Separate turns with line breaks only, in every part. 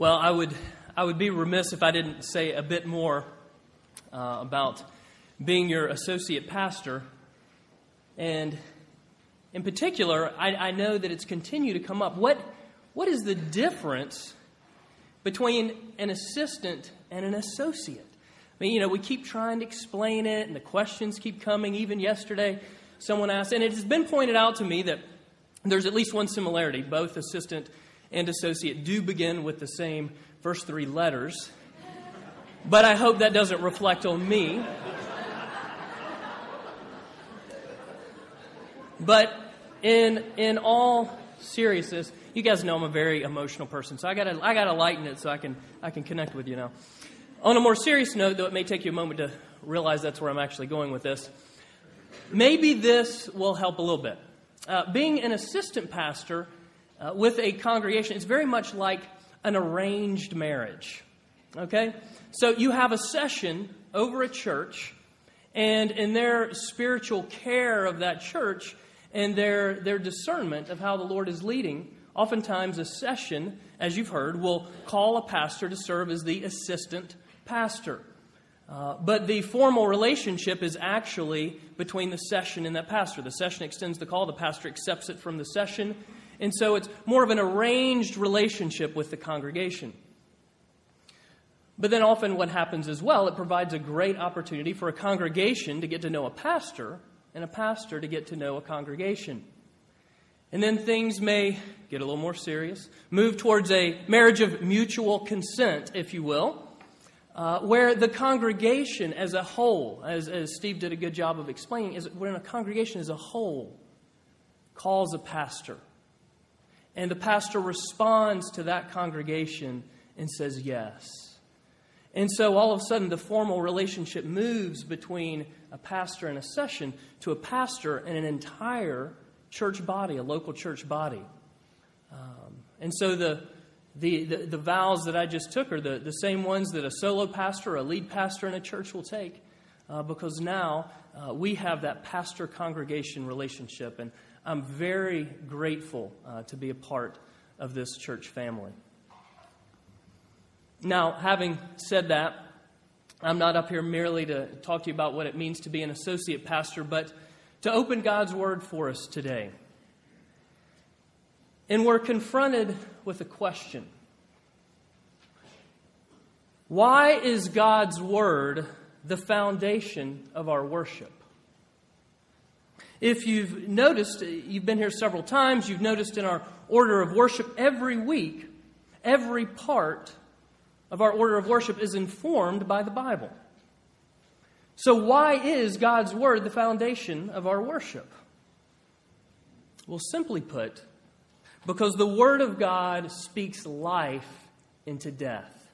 Well, I would, I would be remiss if I didn't say a bit more uh, about being your associate pastor. And in particular, I, I know that it's continued to come up. What, what is the difference between an assistant and an associate? I mean, you know, we keep trying to explain it, and the questions keep coming. Even yesterday, someone asked, and it has been pointed out to me that there's at least one similarity. Both assistant and associate do begin with the same first three letters. But I hope that doesn't reflect on me. But in, in all seriousness, you guys know I'm a very emotional person, so I gotta, I gotta lighten it so I can, I can connect with you now. On a more serious note, though it may take you a moment to realize that's where I'm actually going with this, maybe this will help a little bit. Uh, being an assistant pastor uh, with a congregation it's very much like an arranged marriage. Okay? So you have a session over a church, and in their spiritual care of that church and their, their discernment of how the Lord is leading, oftentimes a session, as you've heard, will call a pastor to serve as the assistant pastor. Uh, but the formal relationship is actually between the session and that pastor. The session extends the call, the pastor accepts it from the session, and so it's more of an arranged relationship with the congregation. But then often what happens as well, it provides a great opportunity for a congregation to get to know a pastor and a pastor to get to know a congregation. And then things may get a little more serious, move towards a marriage of mutual consent, if you will, uh, where the congregation as a whole, as, as Steve did a good job of explaining, is when a congregation as a whole calls a pastor. And the pastor responds to that congregation and says yes. And so all of a sudden, the formal relationship moves between a pastor and a session to a pastor and an entire church body, a local church body. Um, and so the, the, the, the, vows that I just took are the, the same ones that a solo pastor, a lead pastor in a church will take, uh, because now uh, we have that pastor congregation relationship. And I'm very grateful uh, to be a part of this church family. Now, having said that, I'm not up here merely to talk to you about what it means to be an associate pastor, but to open God's Word for us today. And we're confronted with a question Why is God's Word the foundation of our worship? If you've noticed, you've been here several times, you've noticed in our order of worship every week, every part of our order of worship is informed by the Bible. So, why is God's Word the foundation of our worship? Well, simply put, because the Word of God speaks life into death.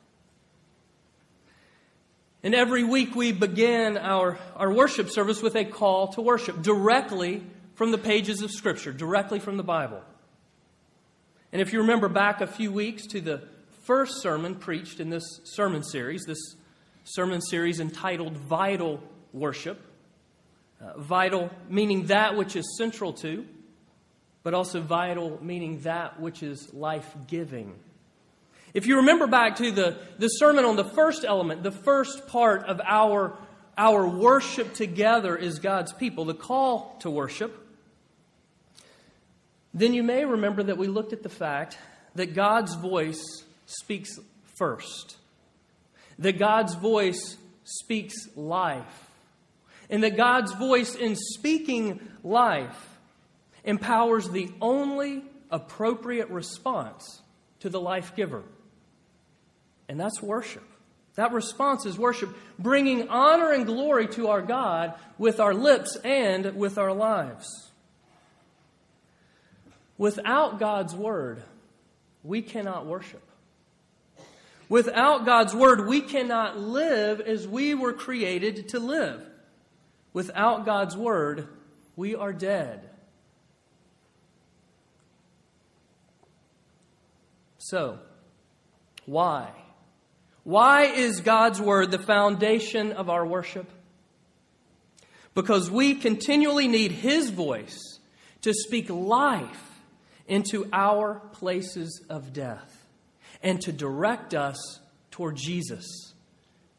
And every week we begin our, our worship service with a call to worship directly from the pages of Scripture, directly from the Bible. And if you remember back a few weeks to the first sermon preached in this sermon series, this sermon series entitled Vital Worship. Uh, vital meaning that which is central to, but also vital meaning that which is life giving. If you remember back to the, the sermon on the first element, the first part of our, our worship together is God's people, the call to worship, then you may remember that we looked at the fact that God's voice speaks first, that God's voice speaks life, and that God's voice in speaking life empowers the only appropriate response to the life giver, and that's worship. That response is worship, bringing honor and glory to our God with our lips and with our lives. Without God's word, we cannot worship. Without God's Word, we cannot live as we were created to live. Without God's Word, we are dead. So, why? Why is God's Word the foundation of our worship? Because we continually need His voice to speak life into our places of death and to direct us toward Jesus,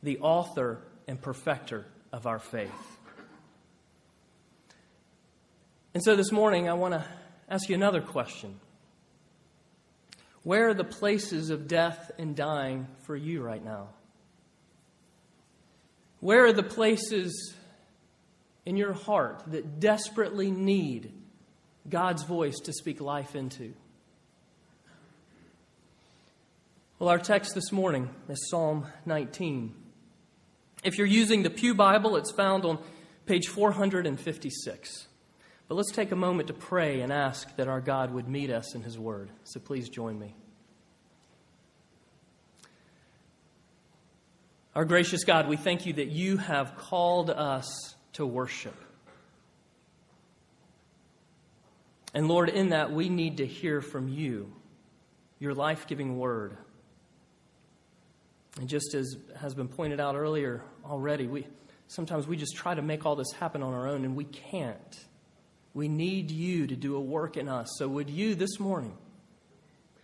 the author and perfecter of our faith. And so this morning, I want to ask you another question. Where are the places of death and dying for you right now? Where are the places in your heart that desperately need God's voice to speak life into? Well, our text this morning is Psalm 19. If you're using the Pew Bible, it's found on page 456. But let's take a moment to pray and ask that our God would meet us in His Word. So please join me. Our gracious God, we thank you that you have called us to worship. And Lord, in that we need to hear from you, your life giving word. And just as has been pointed out earlier already, we, sometimes we just try to make all this happen on our own, and we can't. We need you to do a work in us. So, would you this morning,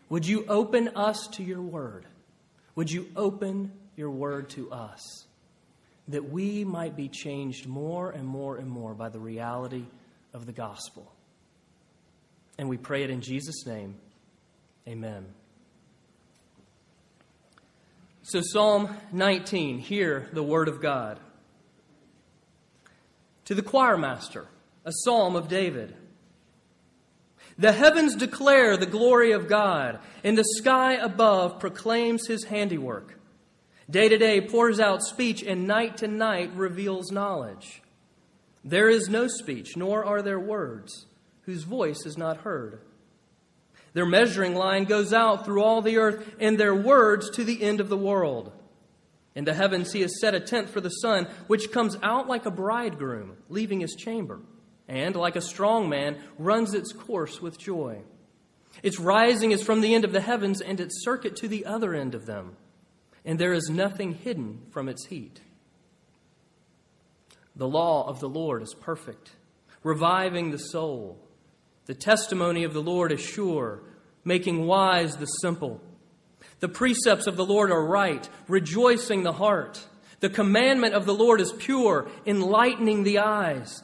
would you open us to your word? Would you open your word to us that we might be changed more and more and more by the reality of the gospel? And we pray it in Jesus' name. Amen. So, Psalm 19, hear the word of God. To the choir master, a psalm of David. The heavens declare the glory of God, and the sky above proclaims his handiwork. Day to day pours out speech, and night to night reveals knowledge. There is no speech, nor are there words, whose voice is not heard. Their measuring line goes out through all the earth, and their words to the end of the world. In the heavens he has set a tent for the sun, which comes out like a bridegroom, leaving his chamber, and, like a strong man, runs its course with joy. Its rising is from the end of the heavens, and its circuit to the other end of them, and there is nothing hidden from its heat. The law of the Lord is perfect, reviving the soul. The testimony of the Lord is sure, making wise the simple. The precepts of the Lord are right, rejoicing the heart. The commandment of the Lord is pure, enlightening the eyes.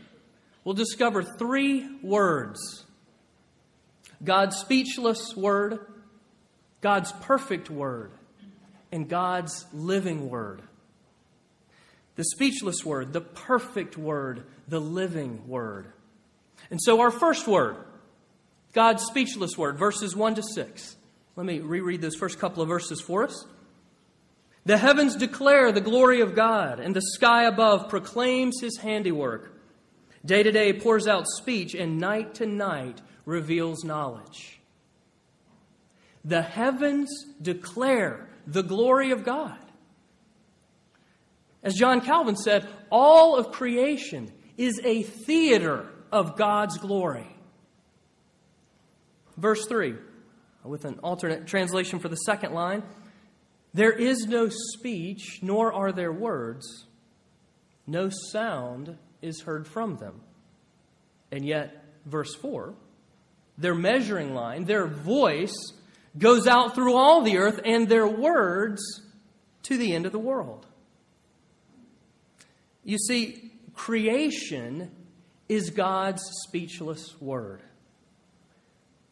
we'll discover three words God's speechless word, God's perfect word, and God's living word. The speechless word, the perfect word, the living word. And so, our first word, God's speechless word, verses 1 to 6. Let me reread those first couple of verses for us. The heavens declare the glory of God, and the sky above proclaims his handiwork. Day to day pours out speech, and night to night reveals knowledge. The heavens declare the glory of God. As John Calvin said, all of creation is a theater of God's glory. Verse 3 with an alternate translation for the second line There is no speech, nor are there words, no sound is heard from them. And yet, verse 4 their measuring line, their voice, goes out through all the earth, and their words to the end of the world. You see, creation is God's speechless word.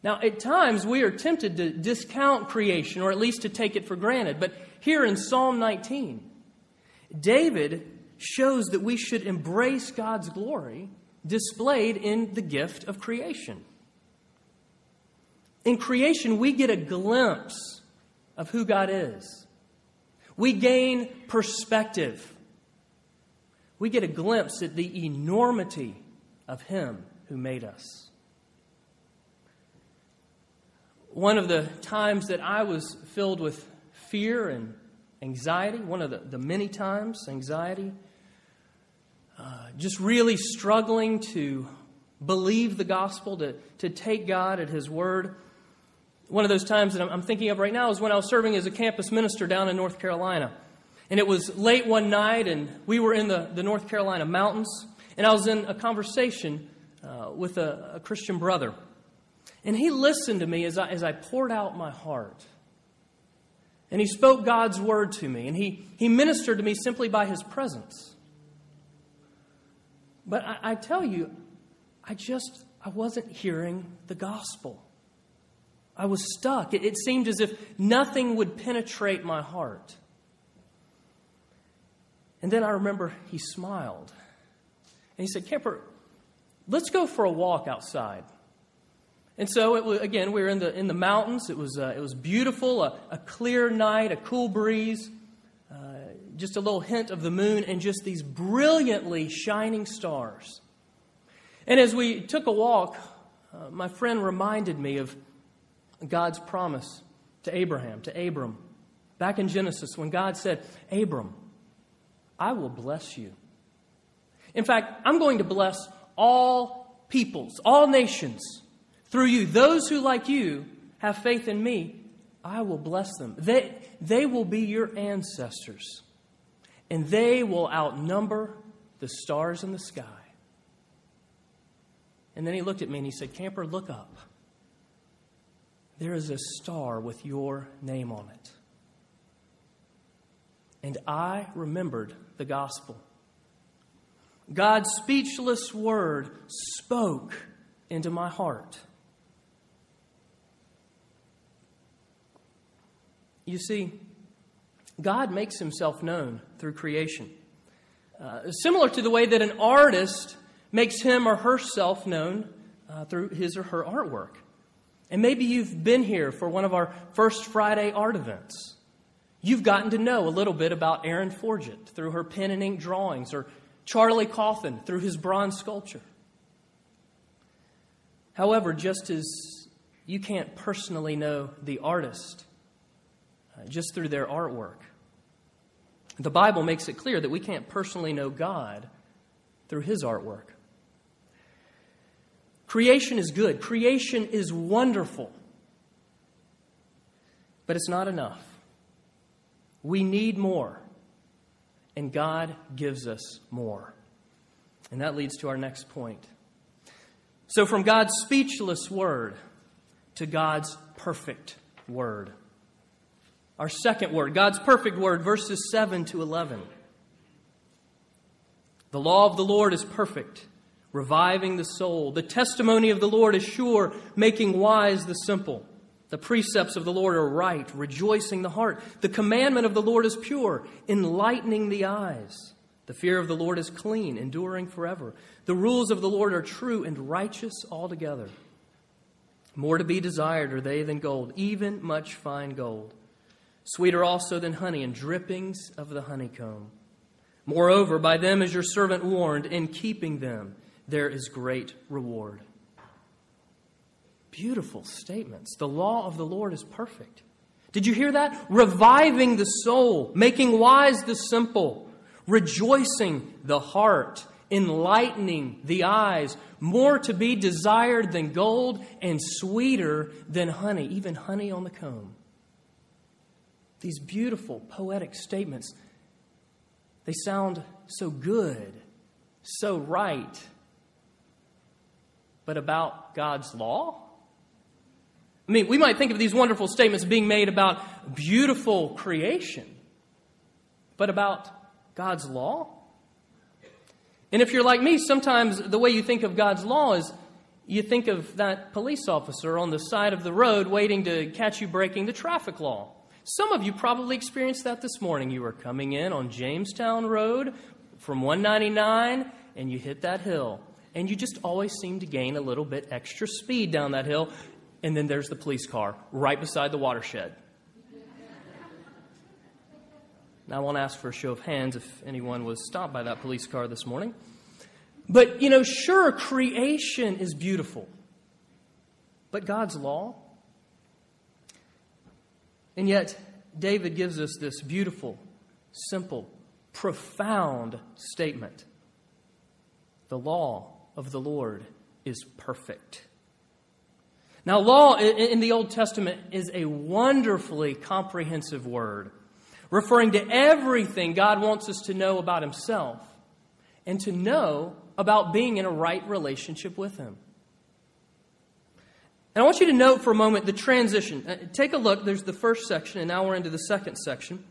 Now, at times we are tempted to discount creation or at least to take it for granted. But here in Psalm 19, David shows that we should embrace God's glory displayed in the gift of creation. In creation, we get a glimpse of who God is. We gain perspective. We get a glimpse at the enormity of Him who made us. One of the times that I was filled with fear and anxiety, one of the, the many times, anxiety, uh, just really struggling to believe the gospel, to, to take God at His word. One of those times that I'm, I'm thinking of right now is when I was serving as a campus minister down in North Carolina. And it was late one night, and we were in the, the North Carolina mountains, and I was in a conversation uh, with a, a Christian brother. And he listened to me as I, as I poured out my heart. And he spoke God's word to me, and he, he ministered to me simply by his presence. But I, I tell you, I just I wasn't hearing the gospel. I was stuck. It, it seemed as if nothing would penetrate my heart. And then I remember he smiled. And he said, Kemper, let's go for a walk outside. And so, it was, again, we were in the, in the mountains. It was, uh, it was beautiful, a, a, clear night, a cool breeze, just a little hint of the moon, and just these brilliantly shining stars. And as we took a walk, uh, my friend reminded me of God's promise to Abraham, to Abram, back in Genesis, when God said, Abram, I will bless you. In fact, I'm going to bless all peoples, all nations through you, those who, like you, have faith in me, I will bless them. They, they will be your ancestors, and they will outnumber the stars in the sky. And then he looked at me and he said, Kemper, look up. There is a star with your name on it. And I remembered the gospel. God's speechless word spoke into my heart. You see, God makes himself known through creation. Uh, similar to the way that an artist makes him or herself known uh, through his or her artwork. And maybe you've been here for one of our First Friday art events. You've gotten to know a little bit about Erin Forget through her pen and ink drawings, or Charlie Coffin through his bronze sculpture. However, just as you can't personally know the artist uh, just through their artwork. The Bible makes it clear that we can't personally know God through His artwork. Creation is good, creation is wonderful, but it's not enough. We need more, and God gives us more. And that leads to our next point. So, from God's speechless word to God's perfect word. Our second word, God's perfect word, verses 7 to 11. The law of the Lord is perfect, reviving the soul. The testimony of the Lord is sure, making wise the simple. The precepts of the Lord are right, rejoicing the heart. The commandment of the Lord is pure, enlightening the eyes. The fear of the Lord is clean, enduring forever. The rules of the Lord are true and righteous altogether. More to be desired are they than gold, even much fine gold sweeter also than honey and drippings of the honeycomb. Moreover, by them is your servant warned, in keeping them there is great reward. Beautiful statements. The law of the Lord is perfect. Did you hear that? Reviving the soul, making wise the simple, rejoicing the heart, enlightening the eyes, more to be desired than gold and sweeter than honey, even honey on the comb. These beautiful poetic statements, they sound so good, so right. But about God's law? I mean, we might think of these wonderful statements being made about beautiful creation, but about God's law? And if you're like me, sometimes the way you think of God's law is you think of that police officer on the side of the road waiting to catch you breaking the traffic law. Some of you probably experienced that this morning. You were coming in on Jamestown Road from 199 and you hit that hill. And you just always seem to gain a little bit extra speed down that hill. And then there's the police car right beside the watershed. now, I won't ask for a show of hands if anyone was stopped by that police car this morning. But, you know, sure, creation is beautiful. But God's law? And yet, David gives us this beautiful, simple, profound statement The law of the Lord is perfect. Now, law in the Old Testament is a wonderfully comprehensive word, referring to everything God wants us to know about Himself and to know about being in a right relationship with Him. And I want you to note for a moment the transition. Uh, take a look, there's the first section, and now we're into the second section.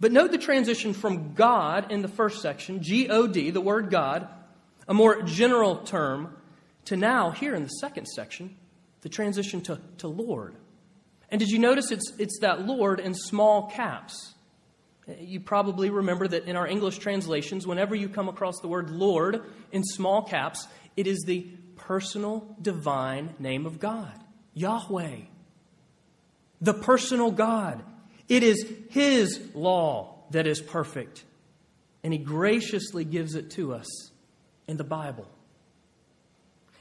But note the transition from God in the first section, G O D, the word God, a more general term, to now, here in the second section, the transition to, to Lord. And did you notice it's, it's that Lord in small caps? You probably remember that in our English translations, whenever you come across the word Lord in small caps, it is the personal divine name of God, Yahweh. The personal God. It is His law that is perfect, and He graciously gives it to us in the Bible.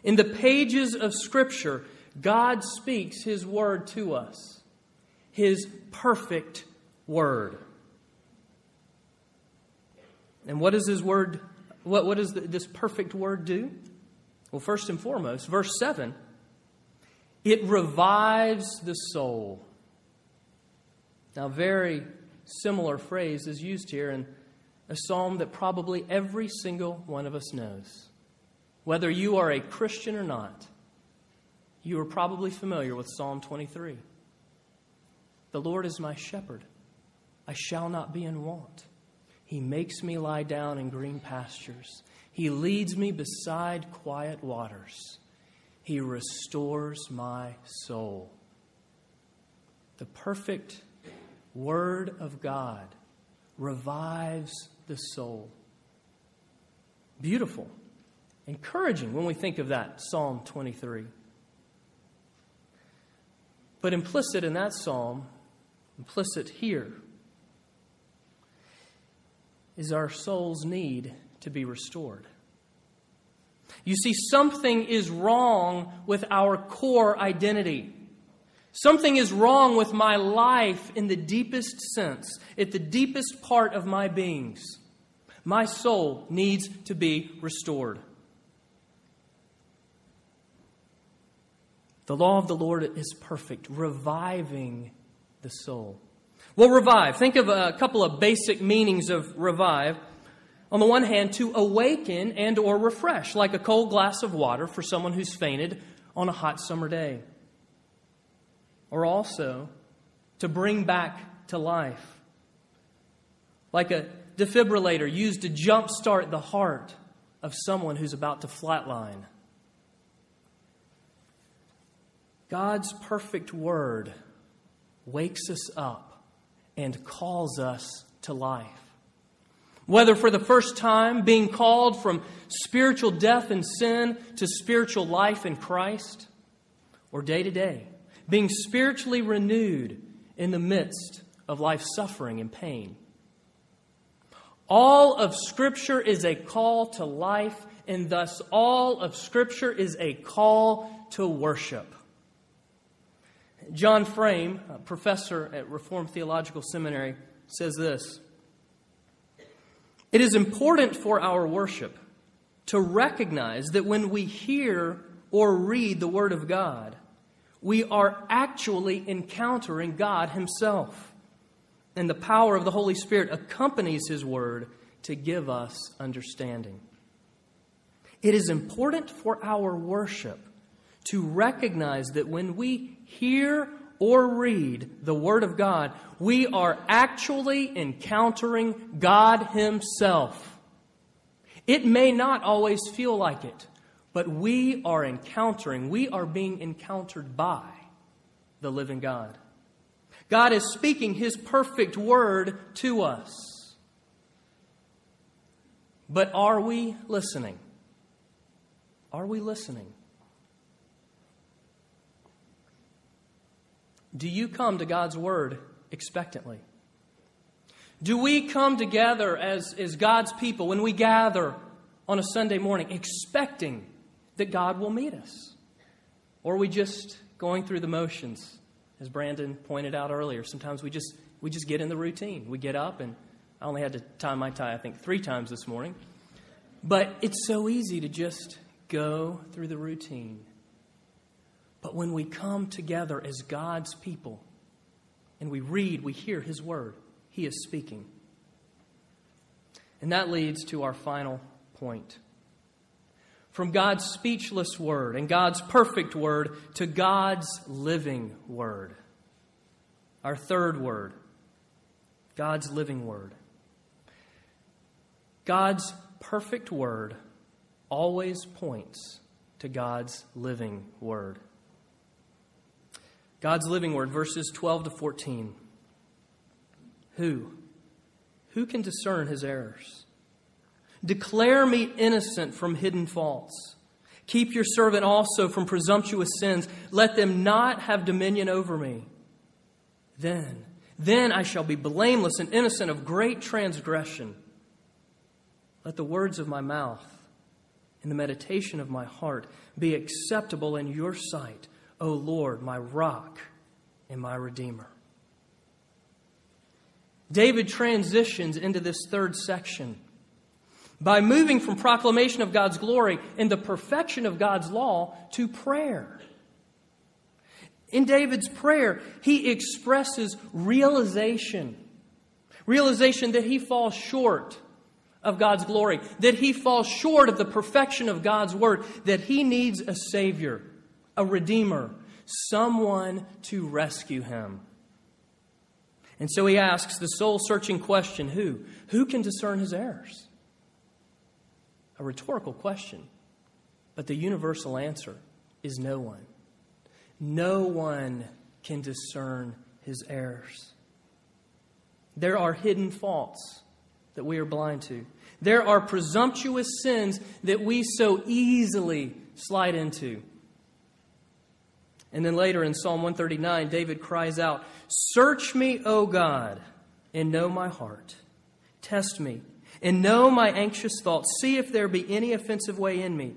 In the pages of Scripture, God speaks His word to us, His perfect word. And what does His word, what, what does this perfect word do? Well, first and foremost, verse 7 it revives the soul. Now, very similar phrase is used here in a psalm that probably every single one of us knows. Whether you are a Christian or not, you are probably familiar with Psalm 23. The Lord is my shepherd, I shall not be in want. He makes me lie down in green pastures. He leads me beside quiet waters. He restores my soul. The perfect Word of God revives the soul. Beautiful, encouraging when we think of that, Psalm 23. But implicit in that psalm, implicit here, is our soul's need to be restored. You see, something is wrong with our core identity. Something is wrong with my life in the deepest sense, at the deepest part of my beings. My soul needs to be restored. The law of the Lord is perfect, reviving the soul. Well, revive. Think of a couple of basic meanings of revive on the one hand to awaken and or refresh like a cold glass of water for someone who's fainted on a hot summer day. Or also to bring back to life like a defibrillator used to jumpstart the heart of someone who's about to flatline. God's perfect word wakes us up and calls us to life whether for the first time being called from spiritual death and sin to spiritual life in Christ, or day to day, being spiritually renewed in the midst of life's suffering and pain. All of Scripture is a call to life, and thus all of Scripture is a call to worship. John Frame, professor at Reformed Theological Seminary, says this it is important for our worship to recognize that when we hear or read the Word of God, we are actually encountering God Himself. And the power of the Holy Spirit accompanies His Word to give us understanding. It is important for our worship to recognize that when we hear or read the Word of God, we are actually encountering God Himself. It may not always feel like it, but we are encountering, we are being encountered by the living God. God is speaking His perfect Word to us. But are we listening? Are we listening? Do you come to God's Word expectantly? Do we come together as, as God's people when we gather on a Sunday morning expecting that God will meet us? Or are we just going through the motions? As Brandon pointed out earlier, sometimes we just, we just get in the routine. We get up, and I only had to tie my tie, I think, three times this morning. But it's so easy to just go through the routine. But when we come together as God's people and we read, we hear His word, He is speaking. And that leads to our final point. From God's speechless word and God's perfect word to God's living word. Our third word, God's living word. God's perfect word always points to God's living word. God's living word, verses 12 to 14. Who? Who can discern his errors? Declare me innocent from hidden faults. Keep your servant also from presumptuous sins. Let them not have dominion over me. Then, then I shall be blameless and innocent of great transgression. Let the words of my mouth and the meditation of my heart be acceptable in your sight, O Lord, my rock and my redeemer. David transitions into this third section by moving from proclamation of God's glory and the perfection of God's law to prayer. In David's prayer, he expresses realization realization that he falls short of God's glory, that he falls short of the perfection of God's word, that he needs a Savior, a Redeemer, someone to rescue him. And so he asks the soul searching question who? Who can discern his errors? A rhetorical question, but the universal answer is no one. No one can discern his errors. There are hidden faults that we are blind to. There are presumptuous sins that we so easily slide into. And then later in Psalm 139, David cries out, Search me, O God, and know my heart. Test me, and know my anxious thoughts. See if there be any offensive way in me,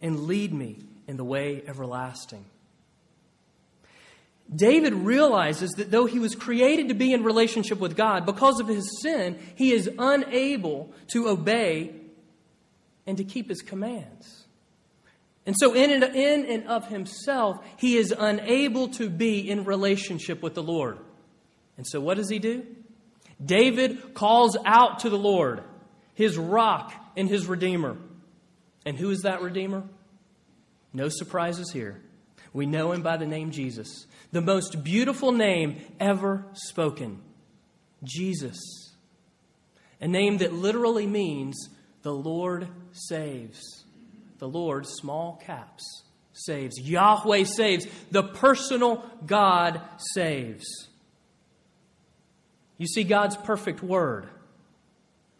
and lead me in the way everlasting. David realizes that though he was created to be in relationship with God, because of his sin, he is unable to obey and to keep his commands. And so, in and, in and of himself, he is unable to be in relationship with the Lord. And so, what does he do? David calls out to the Lord, his rock and his redeemer. And who is that redeemer? No surprises here. We know him by the name Jesus the most beautiful name ever spoken Jesus. A name that literally means the Lord saves. The Lord, small caps, saves. Yahweh saves. The personal God saves. You see, God's perfect word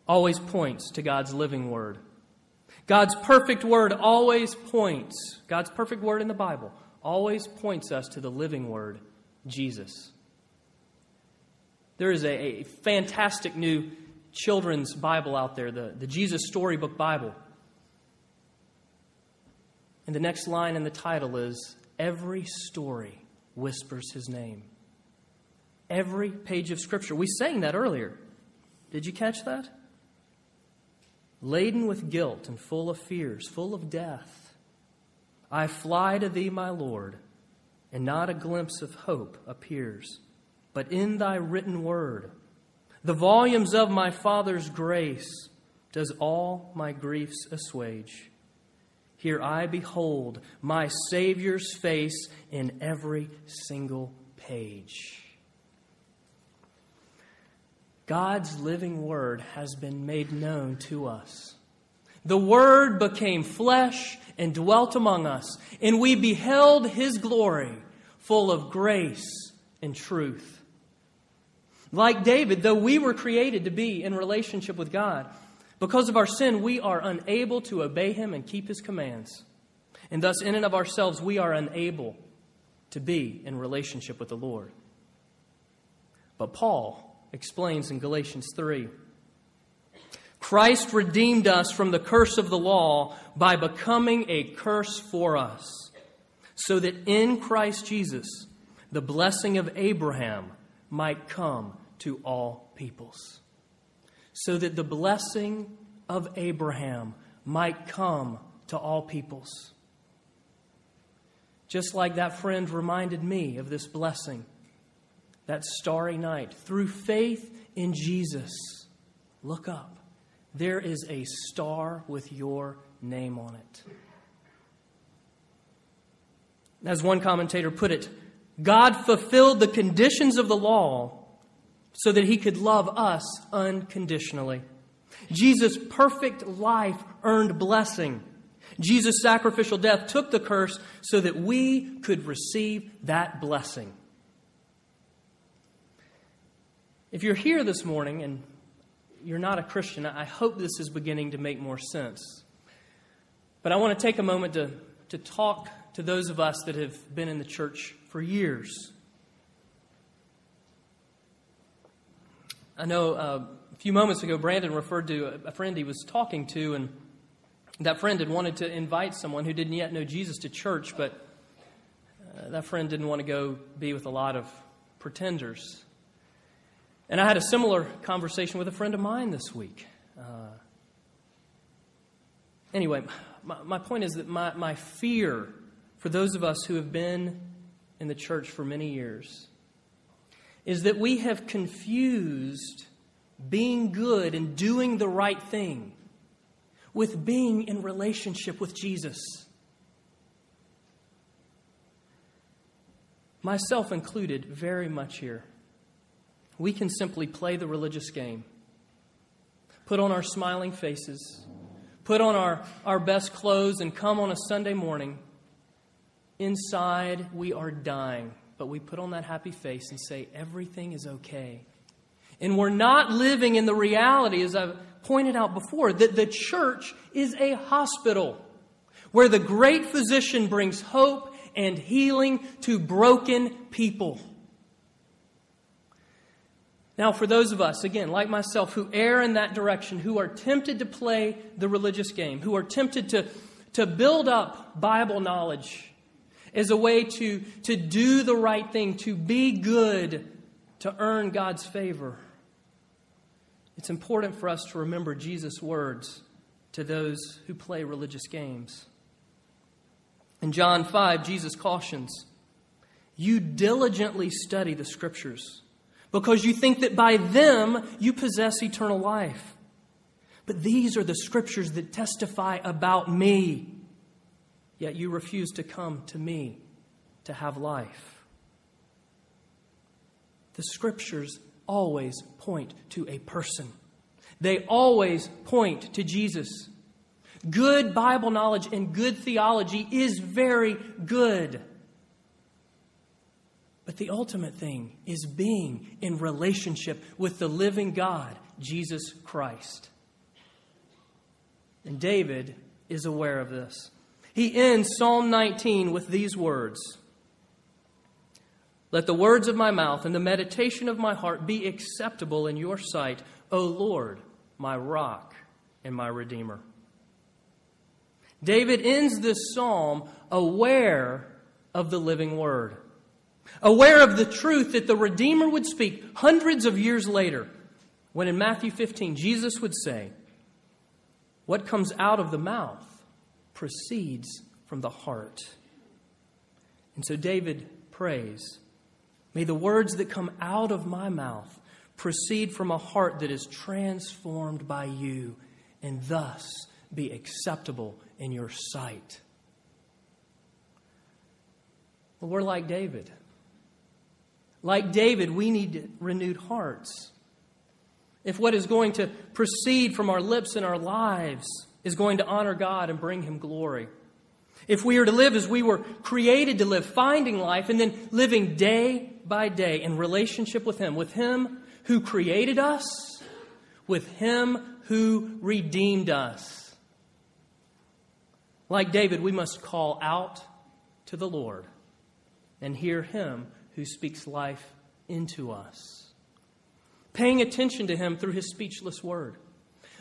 always points to God's living word. God's perfect word always points, God's perfect word in the Bible always points us to the living word, Jesus. There is a, a fantastic new children's Bible out there, the, the Jesus Storybook Bible. And the next line in the title is Every story whispers his name. Every page of Scripture. We sang that earlier. Did you catch that? Laden with guilt and full of fears, full of death I fly to thee, my Lord, and not a glimpse of hope appears, but in thy written word, the volumes of my Father's grace, does all my griefs assuage. Here I behold my Savior's face in every single page. God's living word has been made known to us. The Word became flesh and dwelt among us, and we beheld His glory, full of grace and truth. Like David, though we were created to be in relationship with God, Because of our sin, we are unable to obey Him and keep His commands. And thus, in and of ourselves, we are unable to be in relationship with the Lord. But Paul explains in Galatians 3 Christ redeemed us from the curse of the law by becoming a curse for us, so that in Christ Jesus the blessing of Abraham might come to all peoples. So that the blessing of Abraham might come to all peoples. Just like that friend reminded me of this blessing that starry night. Through faith in Jesus, look up. There is a star with your name on it. As one commentator put it, God fulfilled the conditions of the law so that he could love us unconditionally. Jesus' perfect life earned blessing. Jesus' sacrificial death took the curse so that we could receive that blessing. If you're here this morning and you're not a Christian, I hope this is beginning to make more sense. But I want to take a moment to, to talk to those of us that have been in the church for years. I know uh, a few moments ago, Brandon referred to a friend he was talking to, and that friend had wanted to invite someone who didn't yet know Jesus to church, but uh, that friend didn't want to go be with a lot of pretenders. And I had a similar conversation with a friend of mine this week. Uh, anyway, my, my point is that my, my fear for those of us who have been in the church for many years is that we have confused being good and doing the right thing with being in relationship with Jesus. Myself included, very much here. We can simply play the religious game, put on our smiling faces, put on our, our best clothes, and come on a Sunday morning. Inside, we are dying, but we put on that happy face and say, Everything is okay. And we're not living in the reality, as I've pointed out before, that the church is a hospital where the great physician brings hope and healing to broken people. Now, for those of us, again, like myself, who err in that direction, who are tempted to play the religious game, who are tempted to, to build up Bible knowledge as a way to, to do the right thing, to be good, to earn God's favor, it's important for us to remember Jesus' words to those who play religious games. In John 5, Jesus cautions You diligently study the scriptures because you think that by them you possess eternal life. But these are the scriptures that testify about me. Yet you refuse to come to me to have life. The scriptures always point to a person, they always point to Jesus. Good Bible knowledge and good theology is very good. But the ultimate thing is being in relationship with the living God, Jesus Christ. And David is aware of this. He ends Psalm 19 with these words Let the words of my mouth and the meditation of my heart be acceptable in your sight, O Lord, my rock and my redeemer. David ends this psalm aware of the living word aware of the truth that the Redeemer would speak hundreds of years later, when in Matthew 15, Jesus would say, What comes out of the mouth proceeds from the heart. And so David prays, May the words that come out of my mouth proceed from a heart that is transformed by you, and thus be acceptable in your sight. Well, we're like David. Like David, we need renewed hearts. If what is going to proceed from our lips and our lives is going to honor God and bring Him glory, if we are to live as we were created to live, finding life and then living day by day in relationship with Him, with Him who created us, with Him who redeemed us. Like David, we must call out to the Lord and hear him who speaks life into us. Paying attention to him through his speechless word,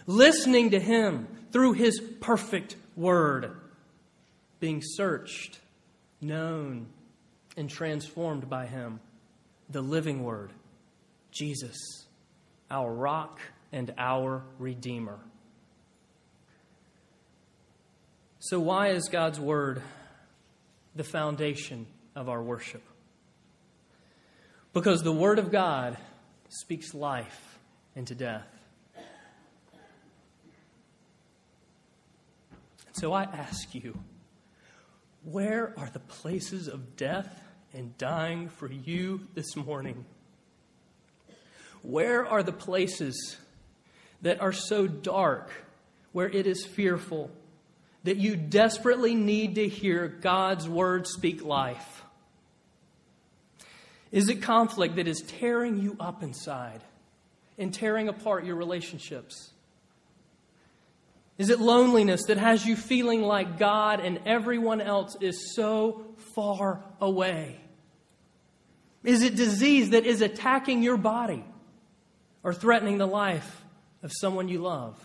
listening to him through his perfect word, being searched, known, and transformed by him, the living word, Jesus, our rock and our redeemer. So, why is God's word the foundation of our worship? Because the Word of God speaks life into death. So I ask you, where are the places of death and dying for you this morning? Where are the places that are so dark, where it is fearful, that you desperately need to hear God's word speak life? Is it conflict that is tearing you up inside and tearing apart your relationships? Is it loneliness that has you feeling like God and everyone else is so far away? Is it disease that is attacking your body or threatening the life of someone you love?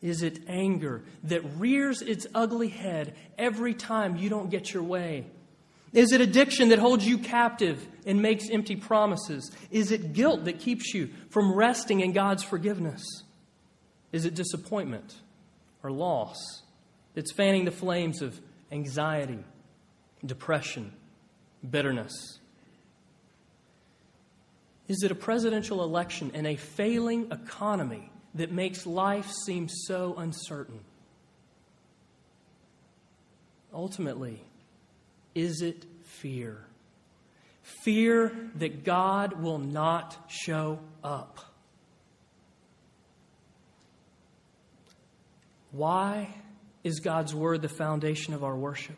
Is it anger that rears its ugly head every time you don't get your way? Is it addiction that holds you captive and makes empty promises? Is it guilt that keeps you from resting in God's forgiveness? Is it disappointment or loss that's fanning the flames of anxiety, depression, bitterness? Is it a presidential election and a failing economy that makes life seem so uncertain? Ultimately, is it fear? Fear that God will not show up. Why is God's Word the foundation of our worship?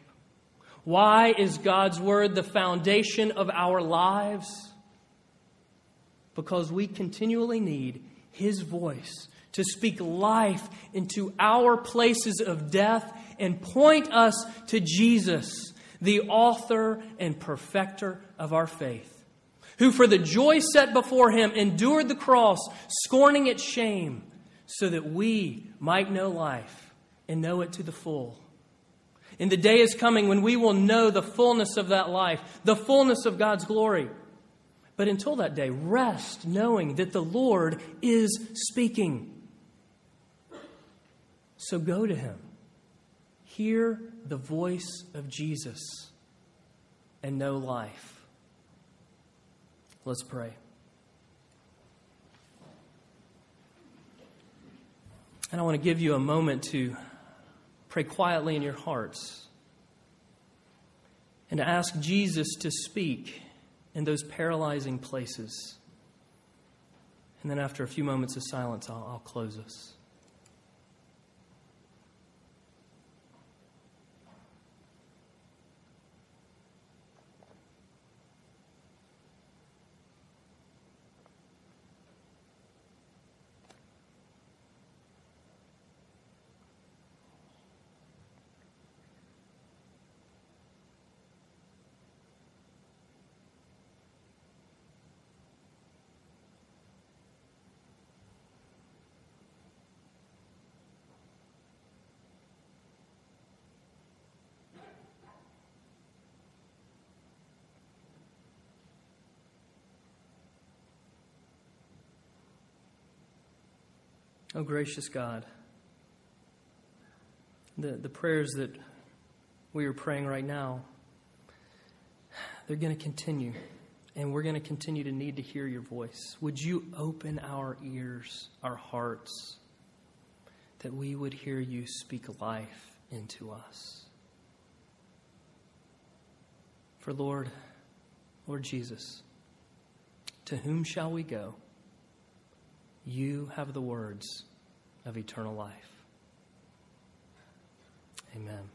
Why is God's Word the foundation of our lives? Because we continually need His voice to speak life into our places of death and point us to Jesus the author and perfecter of our faith, who for the joy set before him endured the cross, scorning its shame, so that we might know life and know it to the full. And the day is coming when we will know the fullness of that life, the fullness of God's glory. But until that day, rest knowing that the Lord is speaking. So go to him. Hear the voice of Jesus and know life. Let's pray. And I want to give you a moment to pray quietly in your hearts and to ask Jesus to speak in those paralyzing places. And then, after a few moments of silence, I'll, I'll close us. Oh, gracious God, the, the prayers that we are praying right now, they're going to continue, and we're going to continue to need to hear your voice. Would you open our ears, our hearts, that we would hear you speak life into us? For Lord, Lord Jesus, to whom shall we go? You have the words of eternal life. Amen.